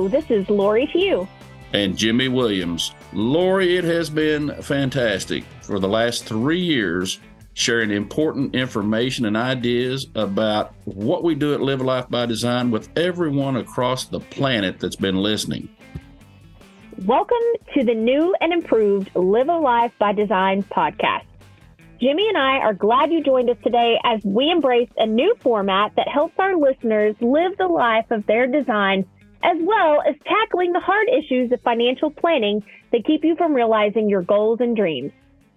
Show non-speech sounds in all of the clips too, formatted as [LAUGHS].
Hello, this is Lori Few. And Jimmy Williams. Lori, it has been fantastic for the last three years sharing important information and ideas about what we do at Live a Life by Design with everyone across the planet that's been listening. Welcome to the new and improved Live a Life by Design podcast. Jimmy and I are glad you joined us today as we embrace a new format that helps our listeners live the life of their design, as well as tackling the hard issues of financial planning that keep you from realizing your goals and dreams.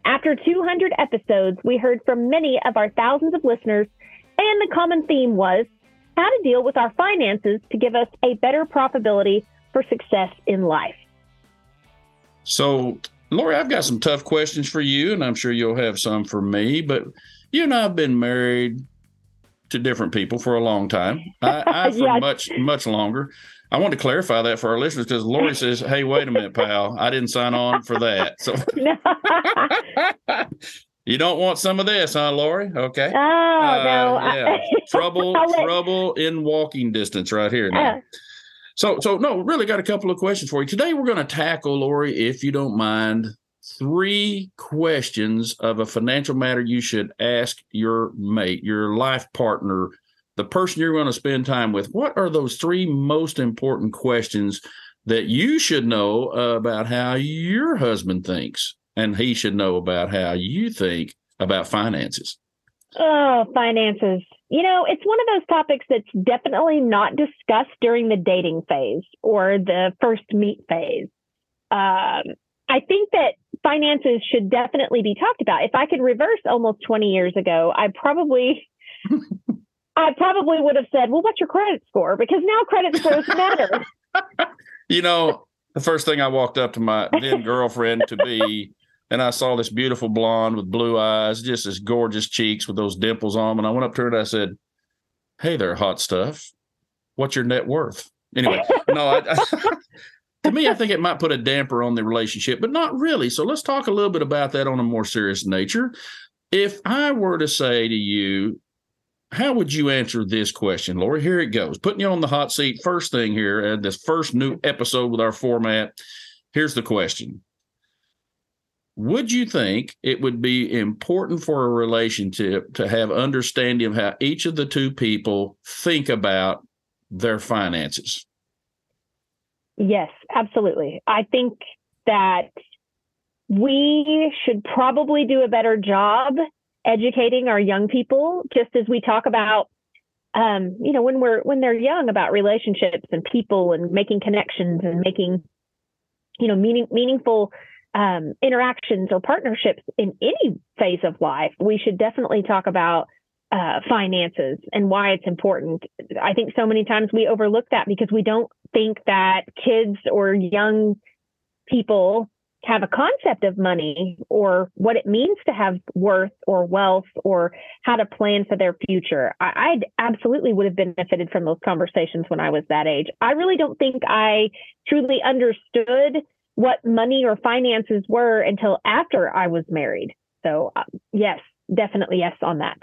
After 200 episodes, we heard from many of our thousands of listeners, and the common theme was how to deal with our finances to give us a better profitability for success in life. So, Lori, I've got some tough questions for you, and I'm sure you'll have some for me. But you and I have been married to different people for a long time. I, I [LAUGHS] for yes. much much longer. I want to clarify that for our listeners because Lori says, "Hey, wait a minute, pal. I didn't sign on for that." So. [LAUGHS] You don't want some of this, huh, Lori? Okay. Oh uh, no! Yeah. [LAUGHS] trouble, trouble in walking distance, right here. Now. Uh, so, so no, really got a couple of questions for you today. We're going to tackle, Lori, if you don't mind, three questions of a financial matter you should ask your mate, your life partner, the person you're going to spend time with. What are those three most important questions that you should know about how your husband thinks, and he should know about how you think about finances? Oh, finances. You know, it's one of those topics that's definitely not discussed during the dating phase or the first meet phase. Um, I think that finances should definitely be talked about. If I could reverse almost 20 years ago, I probably [LAUGHS] I probably would have said, "Well, what's your credit score?" Because now credit scores matter. [LAUGHS] you know, the first thing I walked up to my then girlfriend to be and I saw this beautiful blonde with blue eyes, just as gorgeous cheeks with those dimples on. And I went up to her and I said, Hey there, hot stuff. What's your net worth? Anyway, no, I, I, [LAUGHS] to me, I think it might put a damper on the relationship, but not really. So let's talk a little bit about that on a more serious nature. If I were to say to you, how would you answer this question, Lori? Here it goes. Putting you on the hot seat. First thing here, and this first new episode with our format. Here's the question would you think it would be important for a relationship to have understanding of how each of the two people think about their finances yes absolutely i think that we should probably do a better job educating our young people just as we talk about um, you know when we're when they're young about relationships and people and making connections and making you know meaning meaningful um, interactions or partnerships in any phase of life, we should definitely talk about uh, finances and why it's important. I think so many times we overlook that because we don't think that kids or young people have a concept of money or what it means to have worth or wealth or how to plan for their future. I, I absolutely would have benefited from those conversations when I was that age. I really don't think I truly understood what money or finances were until after I was married. So, uh, yes, definitely yes on that.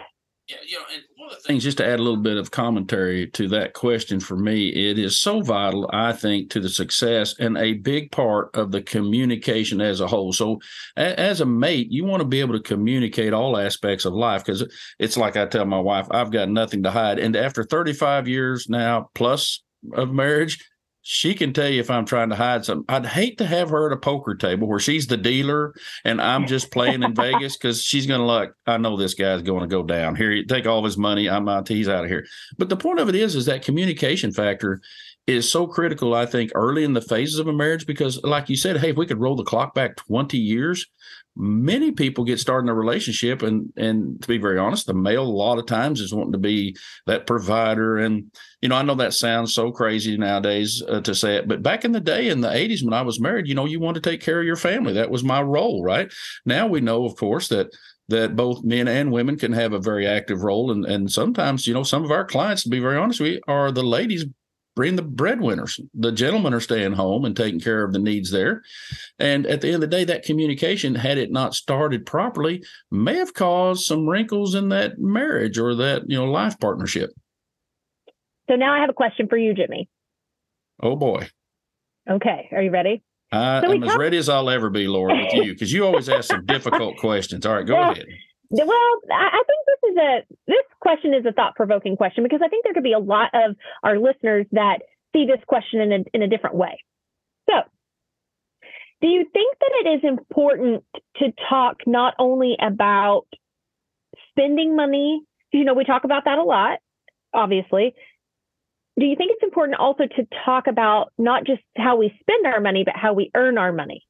Yeah, you know, and one of the things, just to add a little bit of commentary to that question for me, it is so vital, I think, to the success and a big part of the communication as a whole. So, a, as a mate, you want to be able to communicate all aspects of life because it's like I tell my wife, I've got nothing to hide. And after 35 years now plus of marriage, she can tell you if I'm trying to hide something. I'd hate to have her at a poker table where she's the dealer and I'm just playing in Vegas because she's going to like, I know this guy's going to go down here. Take all his money. I'm out. He's out of here. But the point of it is, is that communication factor is so critical. I think early in the phases of a marriage because, like you said, hey, if we could roll the clock back 20 years, many people get started in a relationship and and to be very honest the male a lot of times is wanting to be that provider. And you know i know that sounds so crazy nowadays uh, to say it but back in the day in the 80s when i was married you know you want to take care of your family. That was my role right? Now we know of course that that both men and women can have a very active role. And and sometimes you know some of our clients to be very honest we are the ladies bring the breadwinners. The gentlemen are staying home and taking care of the needs there. And at the end of the day, that communication, had it not started properly, may have caused some wrinkles in that marriage or that, you know, life partnership. So now I have a question for you, Jimmy. Oh boy. Okay, are you ready? I, so am talk- as ready as I'll ever be, Laura, with you, because you always ask some difficult questions. All right, go [LAUGHS] well, ahead. Well, I think this is a this question is a thought provoking question because I think there could be a lot of our listeners that see this question in a in a different way. So, do you think that it is important to talk not only about spending money? You know, we talk about that a lot, obviously. Do you think it's important also to talk about not just how we spend our money, but how we earn our money?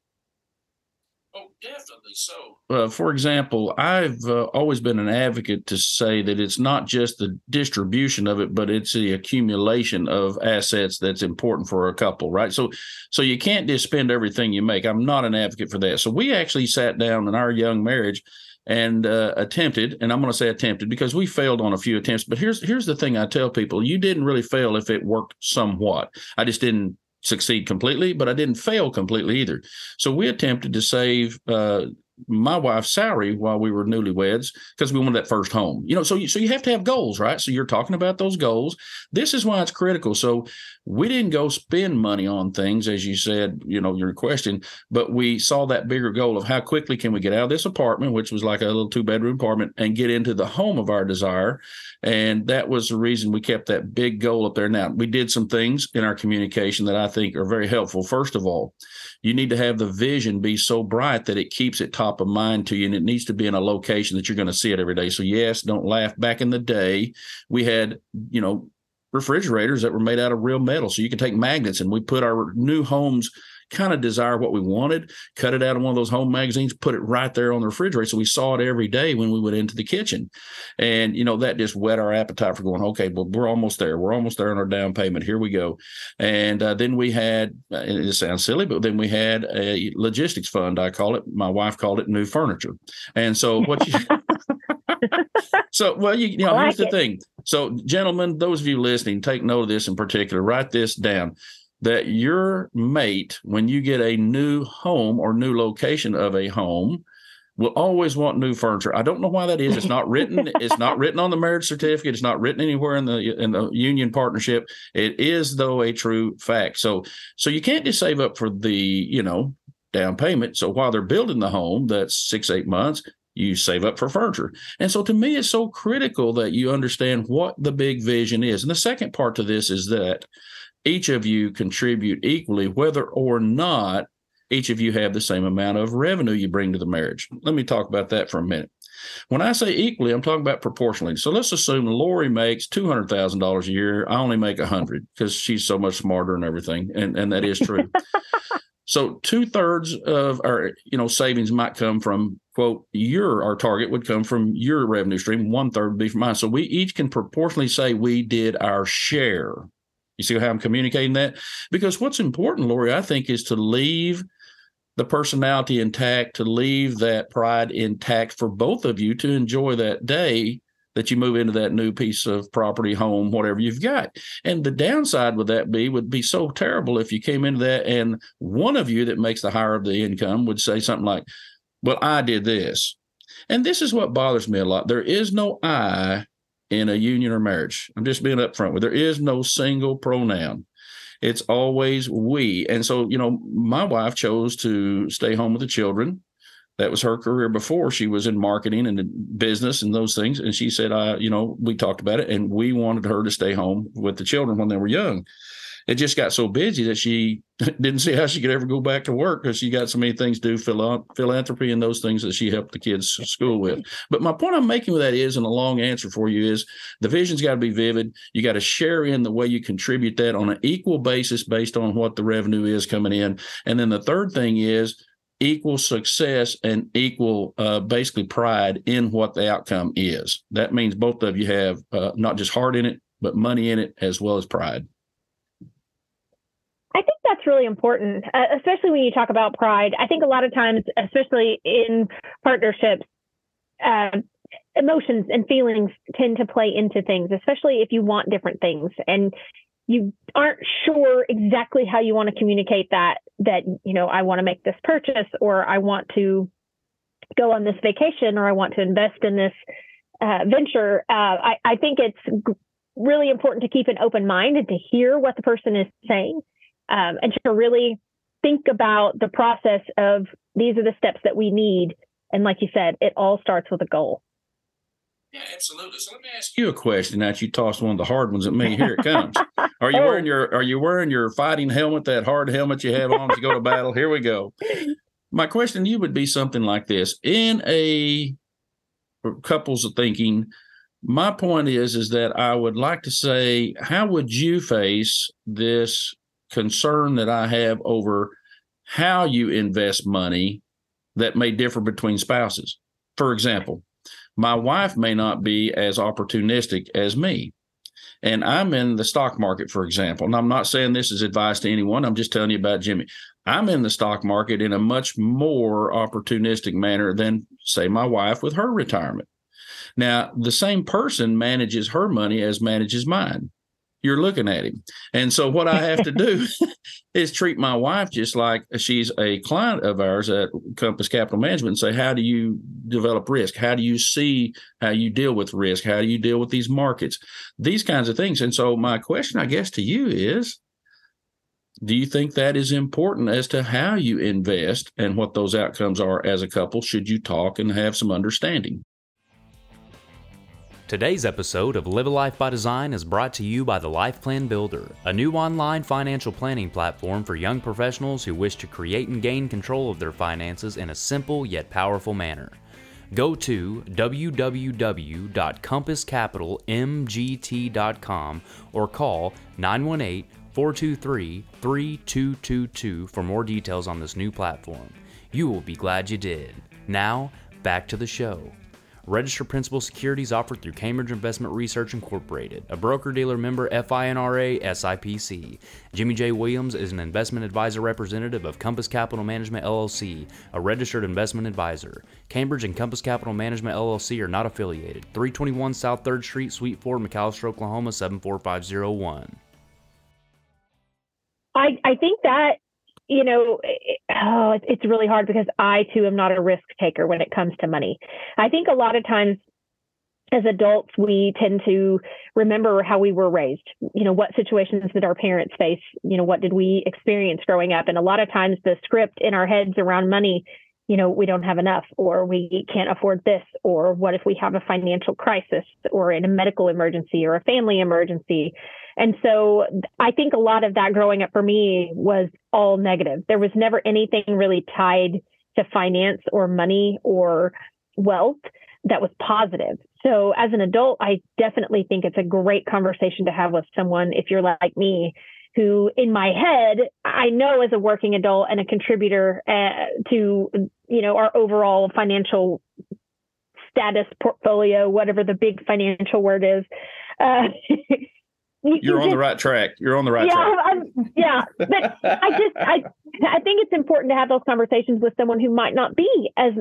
Oh, definitely so. Uh, for example, I've uh, always been an advocate to say that it's not just the distribution of it, but it's the accumulation of assets that's important for a couple, right? So, so you can't just spend everything you make. I'm not an advocate for that. So we actually sat down in our young marriage and uh, attempted, and I'm going to say attempted because we failed on a few attempts. But here's here's the thing I tell people: you didn't really fail if it worked somewhat. I just didn't succeed completely, but I didn't fail completely either. So we attempted to save uh, my wife's salary while we were newlyweds because we wanted that first home. You know, so you, so you have to have goals, right? So you're talking about those goals. This is why it's critical. So we didn't go spend money on things, as you said, you know, your question, but we saw that bigger goal of how quickly can we get out of this apartment, which was like a little two bedroom apartment, and get into the home of our desire. And that was the reason we kept that big goal up there. Now we did some things in our communication that I think are very helpful. First of all, you need to have the vision be so bright that it keeps it top of mind to you and it needs to be in a location that you're going to see it every day. So yes don't laugh. Back in the day we had you know refrigerators that were made out of real metal. So you can take magnets and we put our new homes kind of desire what we wanted, cut it out of one of those home magazines, put it right there on the refrigerator. So we saw it every day when we went into the kitchen. And, you know, that just whet our appetite for going, okay, well, we're almost there. We're almost there on our down payment. Here we go. And uh, then we had, it sounds silly, but then we had a logistics fund. I call it, my wife called it new furniture. And so what you, [LAUGHS] so, well, you, you know, like here's the it. thing. So, gentlemen, those of you listening, take note of this in particular. Write this down that your mate, when you get a new home or new location of a home, will always want new furniture. I don't know why that is. It's not written. it's not written on the marriage certificate. It's not written anywhere in the in the union partnership. It is though a true fact. So so you can't just save up for the you know down payment. So while they're building the home, that's six eight months. You save up for furniture. And so to me, it's so critical that you understand what the big vision is. And the second part to this is that each of you contribute equally, whether or not each of you have the same amount of revenue you bring to the marriage. Let me talk about that for a minute. When I say equally, I'm talking about proportionally. So let's assume Lori makes two hundred thousand dollars a year. I only make a hundred because she's so much smarter and everything, and and that is true. [LAUGHS] so two thirds of our you know savings might come from quote your our target would come from your revenue stream. One third would be from mine. So we each can proportionally say we did our share you see how I'm communicating that? Because what's important, Lori, I think, is to leave the personality intact, to leave that pride intact for both of you to enjoy that day that you move into that new piece of property, home, whatever you've got. And the downside would that be would be so terrible if you came into that and one of you that makes the higher of the income would say something like, Well, I did this. And this is what bothers me a lot. There is no I in a union or marriage. I'm just being upfront with there is no single pronoun. It's always we. And so, you know, my wife chose to stay home with the children. That was her career before. She was in marketing and business and those things. And she said, I, you know, we talked about it and we wanted her to stay home with the children when they were young it just got so busy that she [LAUGHS] didn't see how she could ever go back to work because she got so many things to do, philanthropy and those things that she helped the kids school with. But my point I'm making with that is, and a long answer for you is, the vision's got to be vivid. You got to share in the way you contribute that on an equal basis based on what the revenue is coming in. And then the third thing is equal success and equal uh, basically pride in what the outcome is. That means both of you have uh, not just heart in it, but money in it as well as pride. I think that's really important, uh, especially when you talk about pride. I think a lot of times, especially in partnerships, uh, emotions and feelings tend to play into things, especially if you want different things and you aren't sure exactly how you want to communicate that. That you know, I want to make this purchase, or I want to go on this vacation, or I want to invest in this uh, venture. Uh, I, I think it's really important to keep an open mind and to hear what the person is saying um, and to really think about the process of these are the steps that we need. And like you said, it all starts with a goal. Yeah, absolutely. So let me ask you a question. Now you tossed one of the hard ones at me. Here it [LAUGHS] comes. Are you oh. wearing your Are you wearing your fighting helmet? That hard helmet you have on to go to battle? Here we go. My question to you would be something like this: In a couples of thinking, my point is is that I would like to say, how would you face this concern that I have over how you invest money that may differ between spouses? For example my wife may not be as opportunistic as me. And I'm in the stock market, for example. And I'm not saying this is advice to anyone. I'm just telling you about Jimmy. I'm in the stock market in a much more opportunistic manner than, say, my wife with her retirement. Now, the same person manages her money as manages mine you're looking at him. And so what I have to do [LAUGHS] is treat my wife just like she's a client of ours at Compass Capital Management and say, how do you develop risk? How do you see how you deal with risk? How do you deal with these markets? These kinds of things. And so my question, I guess, to you is, do you think that is important as to how you invest and what those outcomes are as a couple? Should you talk and have some understanding? Today's episode of Live a Life by Design is brought to you by the Life Plan Builder, a new online financial planning platform for young professionals who wish to create and gain control of their finances in a simple yet powerful manner. Go to www.compasscapitalmgt.com or call 918 423 3222 for more details on this new platform. You will be glad you did. Now, back to the show. Registered principal securities offered through Cambridge Investment Research Incorporated, a broker dealer member FINRA SIPC. Jimmy J. Williams is an investment advisor representative of Compass Capital Management LLC, a registered investment advisor. Cambridge and Compass Capital Management LLC are not affiliated. 321 South 3rd Street, Suite 4, McAlester, Oklahoma 74501. I, I think that you know, oh, it's really hard because I too am not a risk taker when it comes to money. I think a lot of times as adults, we tend to remember how we were raised. You know, what situations did our parents face? You know, what did we experience growing up? And a lot of times the script in our heads around money, you know, we don't have enough, or we can't afford this, or what if we have a financial crisis, or in a medical emergency, or a family emergency? And so I think a lot of that growing up for me was all negative. There was never anything really tied to finance or money or wealth that was positive. So as an adult, I definitely think it's a great conversation to have with someone if you're like me who in my head I know as a working adult and a contributor uh, to you know our overall financial status portfolio whatever the big financial word is uh, [LAUGHS] you, are on just, the right track. You're on the right yeah, track. I'm, yeah, but I just I I think it's important to have those conversations with someone who might not be as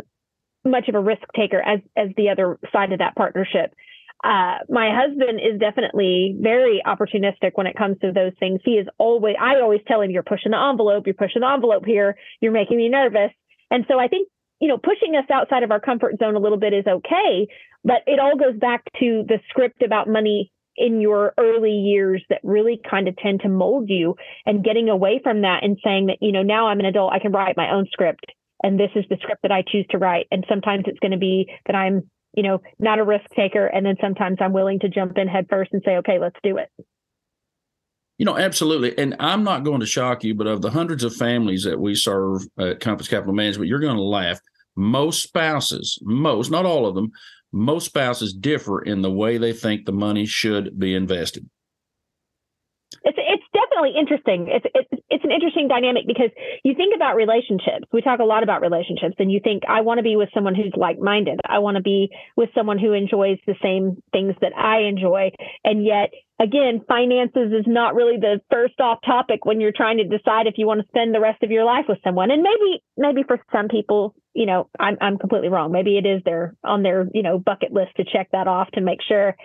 much of a risk taker as as the other side of that partnership. Uh, my husband is definitely very opportunistic when it comes to those things. He is always I always tell him you're pushing the envelope, you're pushing the envelope here, you're making me nervous. And so I think you know pushing us outside of our comfort zone a little bit is okay, but it all goes back to the script about money in your early years that really kind of tend to mold you and getting away from that and saying that, you know, now I'm an adult, I can write my own script and this is the script that I choose to write. And sometimes it's going to be that I'm, you know, not a risk taker. And then sometimes I'm willing to jump in head first and say, okay, let's do it. You know, absolutely. And I'm not going to shock you, but of the hundreds of families that we serve at Compass Capital Management, you're going to laugh. Most spouses, most, not all of them, most spouses differ in the way they think the money should be invested. It's it's definitely interesting. It's it's it's an interesting dynamic because you think about relationships. We talk a lot about relationships, and you think I want to be with someone who's like minded. I want to be with someone who enjoys the same things that I enjoy, and yet again, finances is not really the first off topic when you're trying to decide if you want to spend the rest of your life with someone. And maybe, maybe for some people, you know, I'm, I'm completely wrong. Maybe it is their on their, you know, bucket list to check that off to make sure.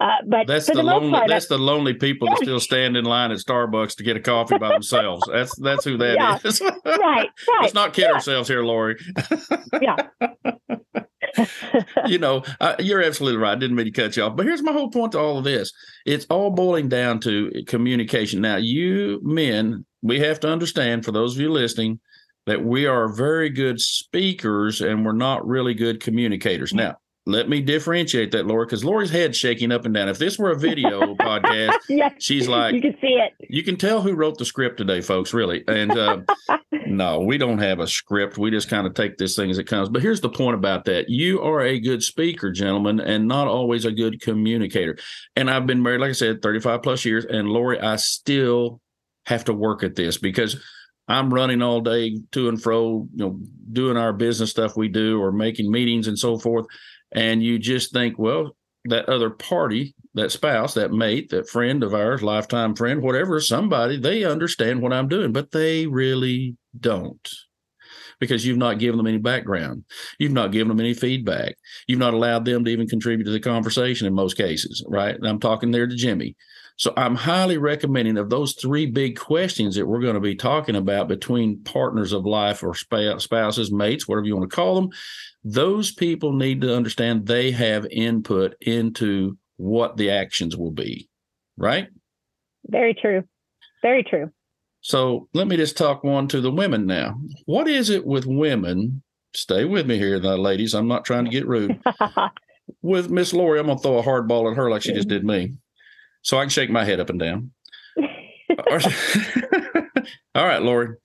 Uh, but that's the, the lonely part, that's the lonely people that still stand in line at Starbucks to get a coffee by themselves. That's that's who that yeah. is. right, [LAUGHS] right. Let's not kid yeah. ourselves here, Lori. yeah. [LAUGHS] you know, uh, you're absolutely right. I didn't mean to cut you off, but here's my whole point to all of this: it's all boiling down to communication. Now, you men, we have to understand. For those of you listening, that we are very good speakers and we're not really good communicators. Now, let me differentiate that, Laura, because Laura's head shaking up and down. If this were a video [LAUGHS] podcast, she's like, you can see it. You can tell who wrote the script today, folks, really. And uh, [LAUGHS] no, we don't have a script. We just kind of take this thing as it comes. But here's the point about that you are a good speaker, gentlemen, and not always a good communicator. And I've been married, like I said, 35 plus years. And Lori, I still have to work at this because I'm running all day to and fro, you know, doing our business stuff we do or making meetings and so forth. And you just think, well, that other party, that spouse, that mate, that friend of ours, lifetime friend, whatever, somebody, they understand what I'm doing, but they really don't because you've not given them any background. You've not given them any feedback. You've not allowed them to even contribute to the conversation in most cases, right? And I'm talking there to Jimmy. So I'm highly recommending of those three big questions that we're going to be talking about between partners of life or spouses, mates, whatever you want to call them those people need to understand they have input into what the actions will be, right? Very true. Very true. So let me just talk one to the women now. What is it with women? Stay with me here, ladies. I'm not trying to get rude. [LAUGHS] with Miss Lori, I'm gonna throw a hard ball at her like she just did me. So I can shake my head up and down. [LAUGHS] All right, Lori.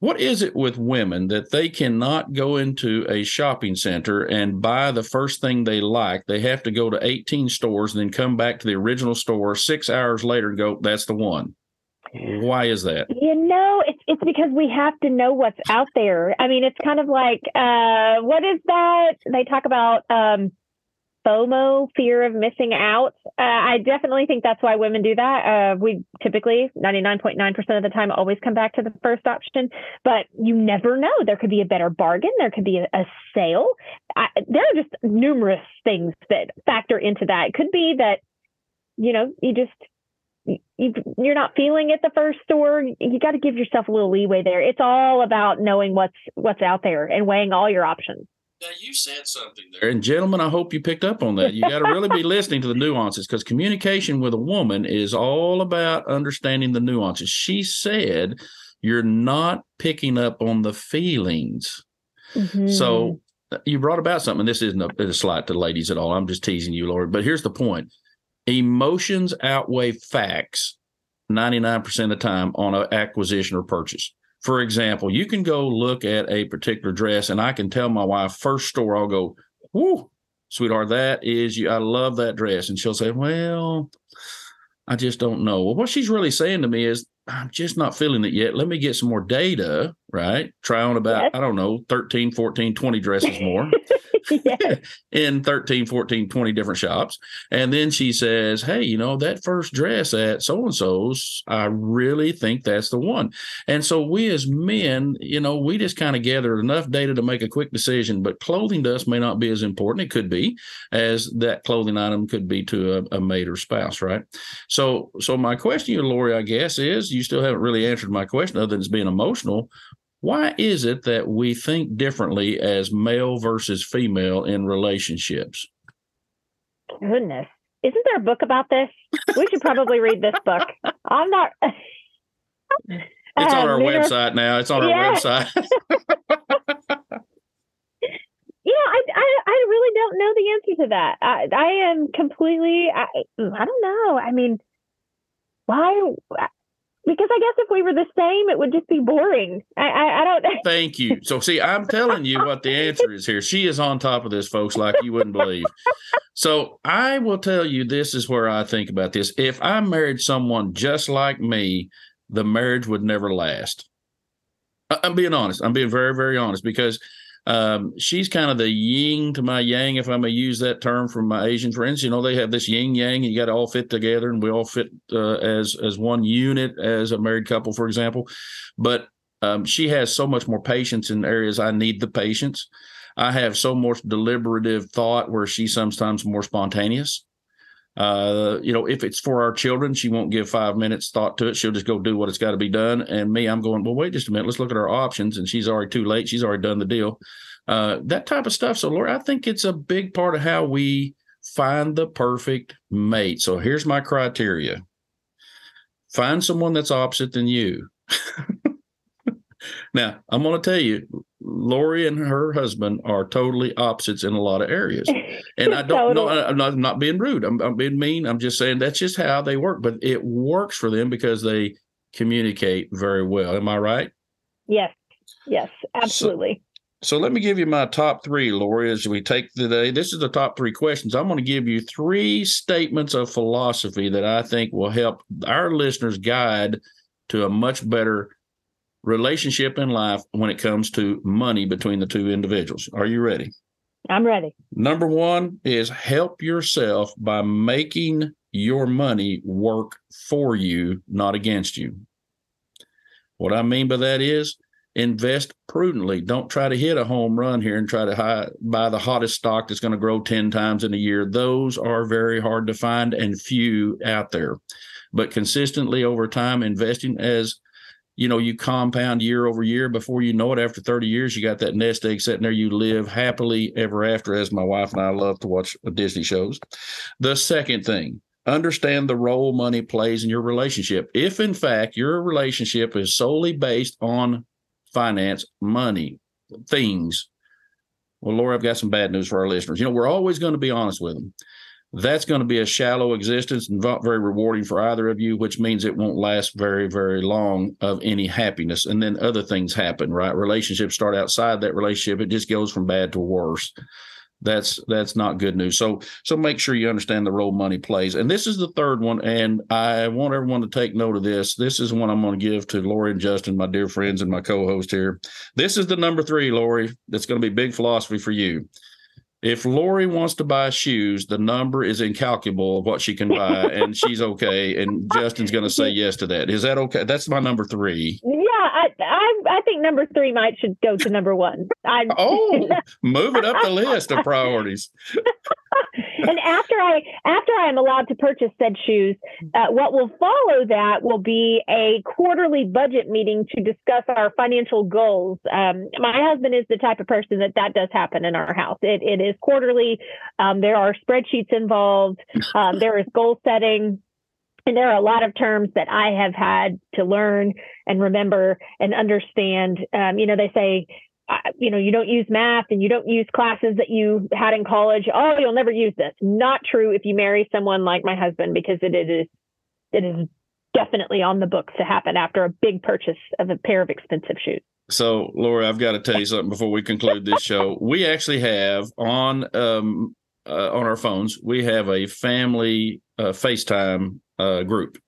What is it with women that they cannot go into a shopping center and buy the first thing they like? They have to go to 18 stores and then come back to the original store six hours later and go, that's the one. Why is that? You know, it's it's because we have to know what's out there. I mean, it's kind of like uh, what is that? They talk about um, FOMO, fear of missing out. Uh, I definitely think that's why women do that. Uh, we typically, 99.9% of the time, always come back to the first option, but you never know. There could be a better bargain, there could be a, a sale. I, there are just numerous things that factor into that. It could be that, you know, you just, you, you're not feeling it the first store. You got to give yourself a little leeway there. It's all about knowing what's what's out there and weighing all your options. Now you said something there, and gentlemen, I hope you picked up on that. You got to really be listening to the nuances because communication with a woman is all about understanding the nuances. She said you're not picking up on the feelings. Mm-hmm. So uh, you brought about something. This isn't a, a slight to ladies at all. I'm just teasing you, Lord. But here's the point: emotions outweigh facts 99% of the time on an acquisition or purchase. For example, you can go look at a particular dress, and I can tell my wife first store, I'll go, "Whoo, sweetheart, that is you. I love that dress," and she'll say, "Well, I just don't know." Well, what she's really saying to me is, "I'm just not feeling it yet. Let me get some more data, right? Try on about yes. I don't know, 13, 14, 20 dresses more." [LAUGHS] [LAUGHS] in 13, 14, 20 different shops. And then she says, Hey, you know, that first dress at so and so's, I really think that's the one. And so we as men, you know, we just kind of gathered enough data to make a quick decision, but clothing to us may not be as important. It could be as that clothing item could be to a, a mate or spouse, right? So, so my question to you, Lori, I guess, is you still haven't really answered my question other than it's being emotional. Why is it that we think differently as male versus female in relationships? Goodness. Isn't there a book about this? We should probably read this book. I'm not. [LAUGHS] It's on our website now. It's on yeah. our website. [LAUGHS] you know, I, I, I really don't know the answer to that. I, I am completely. I, I don't know. I mean, why? Because I guess if we were the same, it would just be boring. I, I, I don't. [LAUGHS] Thank you. So, see, I'm telling you what the answer is here. She is on top of this, folks, like you wouldn't believe. So, I will tell you this is where I think about this. If I married someone just like me, the marriage would never last. I'm being honest. I'm being very, very honest because um, she's kind of the yin to my yang, if I may use that term from my Asian friends. You know, they have this yin yang, and you got to all fit together, and we all fit uh, as as one unit as a married couple, for example. But um, she has so much more patience in areas I need the patience. I have so much deliberative thought where she's sometimes more spontaneous. Uh, you know, if it's for our children, she won't give five minutes thought to it. She'll just go do what it's got to be done. And me, I'm going, well, wait just a minute. Let's look at our options. And she's already too late. She's already done the deal. Uh, that type of stuff. So, Lori, I think it's a big part of how we find the perfect mate. So here's my criteria find someone that's opposite than you. [LAUGHS] now, I'm going to tell you, Lori and her husband are totally opposites in a lot of areas. And I [LAUGHS] don't know, I'm not, I'm not being rude. I'm, I'm being mean. I'm just saying that's just how they work. But it works for them because they communicate very well. Am I right? Yes. Yes, absolutely. So let me give you my top three, Lori, as we take today. This is the top three questions. I'm going to give you three statements of philosophy that I think will help our listeners guide to a much better relationship in life when it comes to money between the two individuals. Are you ready? I'm ready. Number one is help yourself by making your money work for you, not against you. What I mean by that is invest prudently. Don't try to hit a home run here and try to high, buy the hottest stock that's going to grow 10 times in a year. Those are very hard to find and few out there. But consistently over time, investing as you know, you compound year over year. Before you know it, after 30 years, you got that nest egg sitting there. You live happily ever after, as my wife and I love to watch Disney shows. The second thing, understand the role money plays in your relationship. If, in fact, your relationship is solely based on finance, money, things. Well, Laura, I've got some bad news for our listeners. You know, we're always going to be honest with them. That's going to be a shallow existence and not very rewarding for either of you, which means it won't last very, very long of any happiness. And then other things happen, right? Relationships start outside that relationship. It just goes from bad to worse that's that's not good news. So so make sure you understand the role money plays. And this is the third one, and I want everyone to take note of this. This is one I'm going to give to Lori and Justin, my dear friends and my co-host here. This is the number three, Lori. That's going to be big philosophy for you. If Lori wants to buy shoes, the number is incalculable of what she can buy, and she's okay. And [LAUGHS] Justin's going to say yes to that. Is that okay? That's my number three. Yeah, I, I, I think number three might should go to number one. I, oh, [LAUGHS] move it up the list of priorities. [LAUGHS] and after I after I am allowed to purchase said shoes, uh, what will follow that will be a quarterly budget meeting to discuss our financial goals. Um, my husband is the type of person that that does happen in our house. It, it is quarterly. Um, there are spreadsheets involved. Um, there is goal setting. And there are a lot of terms that I have had to learn and remember and understand. Um, you know, they say you know, you don't use math and you don't use classes that you had in college. Oh, you'll never use this. Not true if you marry someone like my husband because it, it is it is definitely on the books to happen after a big purchase of a pair of expensive shoes. So, Laura, I've got to tell you something before we conclude this show. We actually have on um, uh, on our phones, we have a family uh, FaceTime uh, group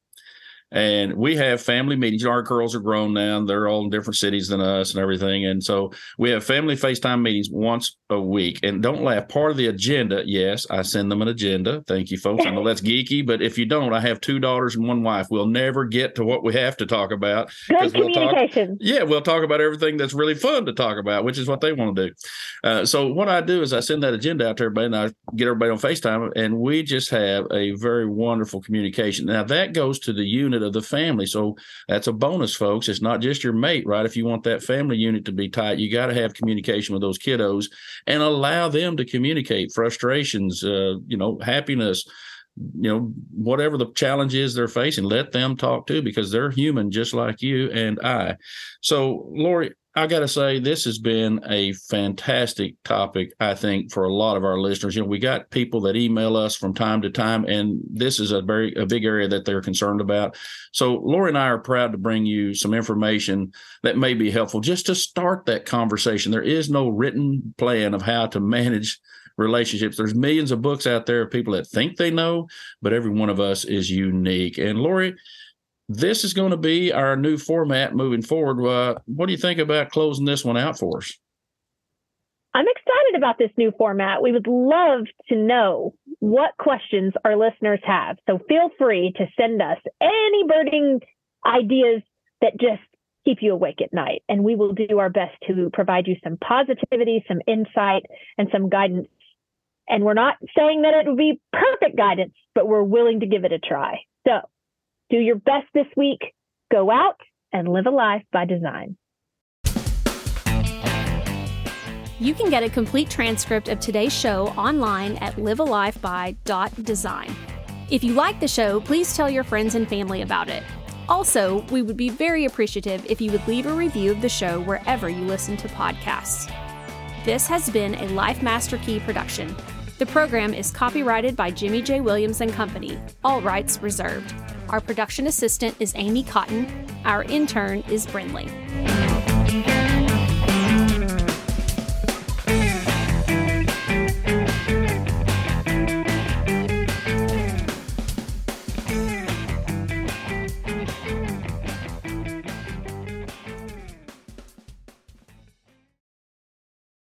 and we have family meetings. Our girls are grown now; they're all in different cities than us and everything. And so we have family FaceTime meetings once a week. And don't laugh. Part of the agenda, yes, I send them an agenda. Thank you, folks. I know that's geeky, but if you don't, I have two daughters and one wife. We'll never get to what we have to talk about. Good communication. We'll talk, yeah, we'll talk about everything that's really fun to talk about, which is what they want to do. Uh, so what I do is I send that agenda out to everybody, and I get everybody on FaceTime, and we just have a very wonderful communication. Now that goes to the unit of the family. So that's a bonus, folks. It's not just your mate, right? If you want that family unit to be tight, you got to have communication with those kiddos and allow them to communicate frustrations, uh, you know, happiness, you know, whatever the challenge is they're facing, let them talk too, because they're human just like you and I. So, Lori, I got to say, this has been a fantastic topic, I think, for a lot of our listeners. You know, we got people that email us from time to time, and this is a very a big area that they're concerned about. So, Lori and I are proud to bring you some information that may be helpful just to start that conversation. There is no written plan of how to manage relationships. There's millions of books out there of people that think they know, but every one of us is unique. And Lori, this is going to be our new format moving forward. Uh, what do you think about closing this one out for us? I'm excited about this new format. We would love to know what questions our listeners have. So feel free to send us any burning ideas that just keep you awake at night. And we will do our best to provide you some positivity, some insight, and some guidance And we're not saying that it would be perfect guidance, but we're willing to give it a try. So do your best this week. Go out and live a life by design. You can get a complete transcript of today's show online at livealifeby.design. If you like the show, please tell your friends and family about it. Also, we would be very appreciative if you would leave a review of the show wherever you listen to podcasts. This has been a Life Master Key production. The program is copyrighted by Jimmy J. Williams and Company, all rights reserved. Our production assistant is Amy Cotton. Our intern is Brinley.